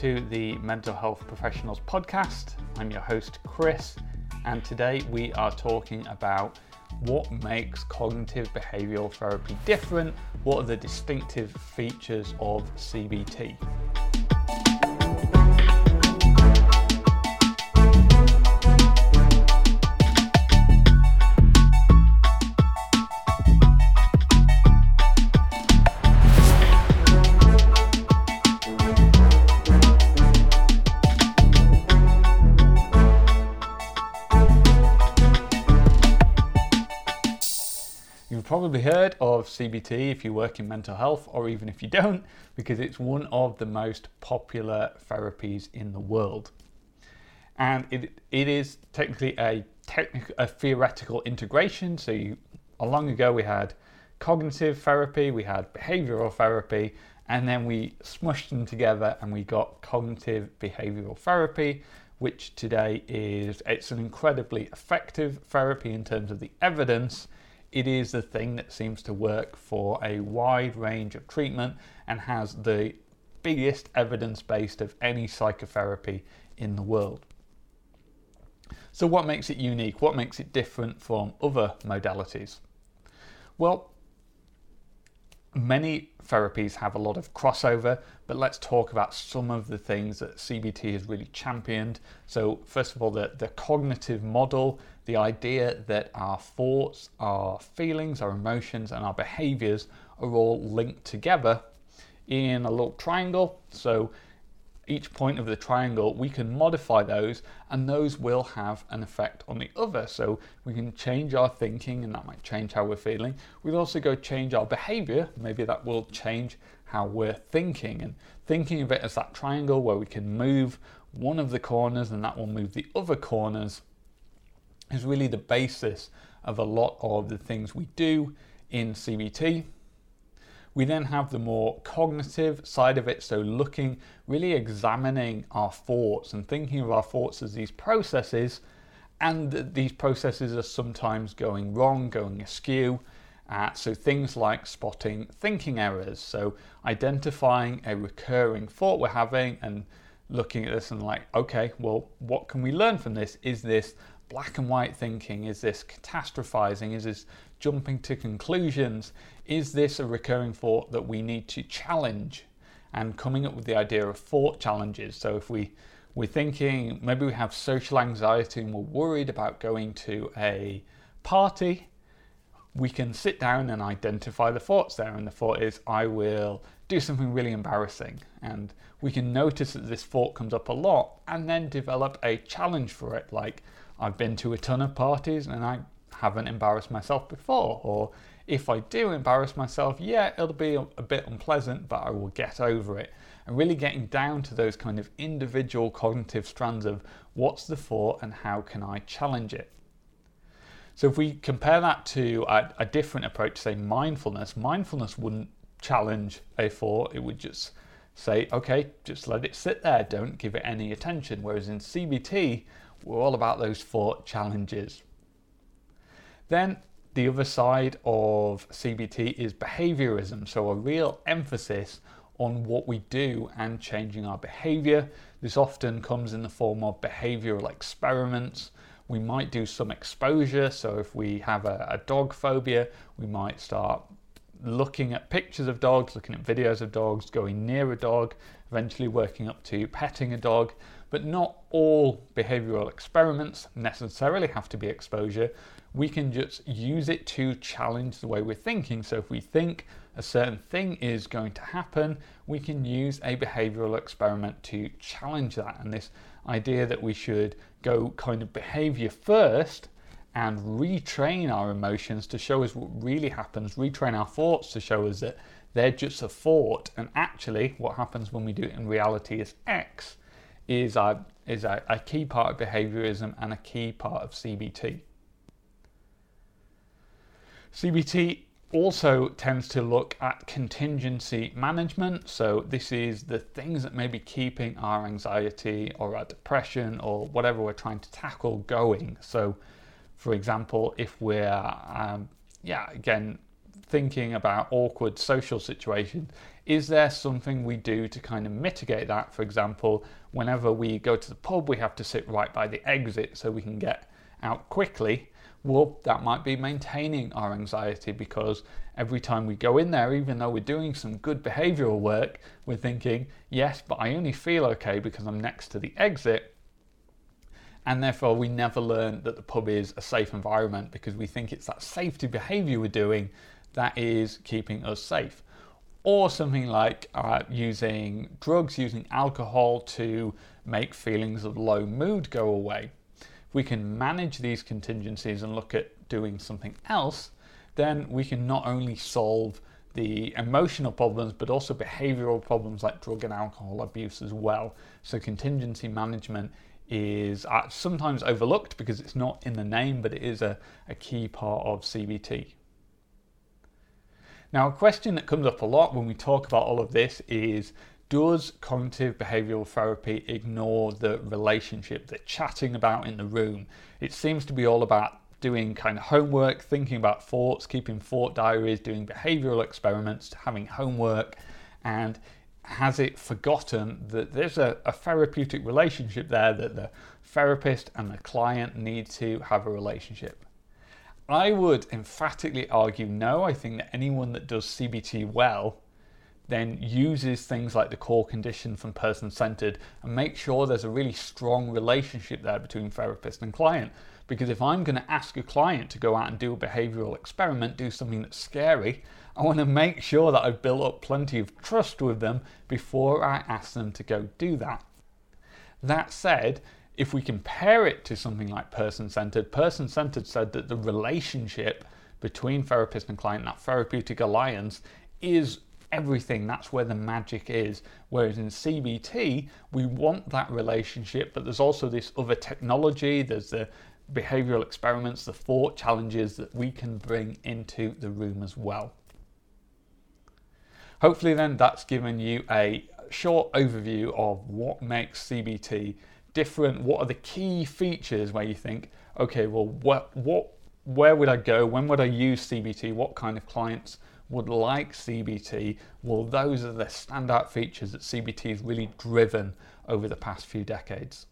to the Mental Health Professionals podcast. I'm your host, Chris, and today we are talking about what makes cognitive behavioral therapy different, what are the distinctive features of CBT. Probably heard of CBT if you work in mental health, or even if you don't, because it's one of the most popular therapies in the world. And it, it is technically a, technical, a theoretical integration. So, you, long ago, we had cognitive therapy, we had behavioral therapy, and then we smushed them together and we got cognitive behavioral therapy, which today is it's an incredibly effective therapy in terms of the evidence it is the thing that seems to work for a wide range of treatment and has the biggest evidence based of any psychotherapy in the world. So, what makes it unique? What makes it different from other modalities? Well, many therapies have a lot of crossover, but let's talk about some of the things that CBT has really championed. So, first of all, the, the cognitive model the idea that our thoughts, our feelings, our emotions, and our behaviors are all linked together in a little triangle. So each point of the triangle, we can modify those, and those will have an effect on the other. So we can change our thinking, and that might change how we're feeling. We'll also go change our behavior. Maybe that will change how we're thinking. And thinking of it as that triangle where we can move one of the corners, and that will move the other corners is really the basis of a lot of the things we do in CBT. We then have the more cognitive side of it, so looking, really examining our thoughts and thinking of our thoughts as these processes, and these processes are sometimes going wrong, going askew. Uh, so things like spotting thinking errors, so identifying a recurring thought we're having and looking at this and like, okay, well, what can we learn from this? Is this black and white thinking? Is this catastrophizing? Is this jumping to conclusions? Is this a recurring thought that we need to challenge? And coming up with the idea of thought challenges. So if we we're thinking maybe we have social anxiety and we're worried about going to a party, we can sit down and identify the thoughts there. And the thought is, I will do something really embarrassing. And we can notice that this thought comes up a lot and then develop a challenge for it, like, I've been to a ton of parties and I haven't embarrassed myself before. Or if I do embarrass myself, yeah, it'll be a, bit unpleasant, but I will get over it. And really getting down to those kind of individual cognitive strands of what's the thought and how can I challenge it. So if we compare that to a, a different approach, say mindfulness, mindfulness wouldn't challenge a thought, it would just say, okay, just let it sit there, don't give it any attention. Whereas in CBT, we're all about those thought challenges. Then the other side of CBT is behaviorism, so a real emphasis on what we do and changing our behavior. This often comes in the form of behavioral experiments. We might do some exposure, so if we have a, a dog phobia, we might start looking at pictures of dogs, looking at videos of dogs, going near a dog, eventually working up to petting a dog. But not all behavioral experiments necessarily have to be exposure. We can just use it to challenge the way we're thinking. So if we think a certain thing is going to happen, we can use a behavioral experiment to challenge that. And this idea that we should go kind of behavior first and retrain our emotions to show us what really happens, retrain our thoughts to show us that they're just a thought, and actually, what happens when we do it in reality is X is a, is a, a key part of behaviorism and a key part of CBT. CBT also tends to look at contingency management. So, this is the things that may be keeping our anxiety or our depression or whatever we're trying to tackle going. So, for example, if we're, um, yeah, again, thinking about awkward social situations, is there something we do to kind of mitigate that? For example, whenever we go to the pub, we have to sit right by the exit so we can get out quickly. Well, that might be maintaining our anxiety because every time we go in there, even though we're doing some good behavioral work, we're thinking, yes, but I only feel okay because I'm next to the exit and therefore we never learn that the pub is a safe environment because we think it's that safety behavior we're doing that is keeping us safe. Or something like uh, using drugs, using alcohol to make feelings of low mood go away. If we can manage these contingencies and look at doing something else, then we can not only solve the emotional problems but also behavioral problems like drug and alcohol abuse as well. So, contingency management is uh, sometimes overlooked because it's not in the name, but it is a, a key part of CBT. Now, a question that comes up a lot when we talk about all of this is Does cognitive behavioral therapy ignore the relationship they're chatting about in the room? It seems to be all about doing kind of homework, thinking about thoughts, keeping thought diaries, doing behavioral experiments, having homework, and has it forgotten that there's a, a, therapeutic relationship there that the therapist and the client need to have a relationship? I would emphatically argue no. I think that anyone that does CBT well then uses things like the core condition from person centered and make sure there's a really strong relationship there between therapist and client. Because if I'm going to ask a client to go out and do a behavioral experiment, do something that's scary, I want to make sure that I've built up plenty of trust with them before I ask them to go do that. That said, if we compare it to something like person centered, person centered said that the relationship between therapist and client, that therapeutic alliance, is everything. That's where the magic is. Whereas in CBT, we want that relationship, but there's also this other technology, there's the behavioral experiments, the thought challenges that we can bring into the room as well. Hopefully, then, that's given you a short overview of what makes CBT different. What are the key features where you think, okay, well, what, what, where would I go? When would I use CBT? What kind of clients would like CBT? Well, those are the standout features that CBT has really driven over the past few decades.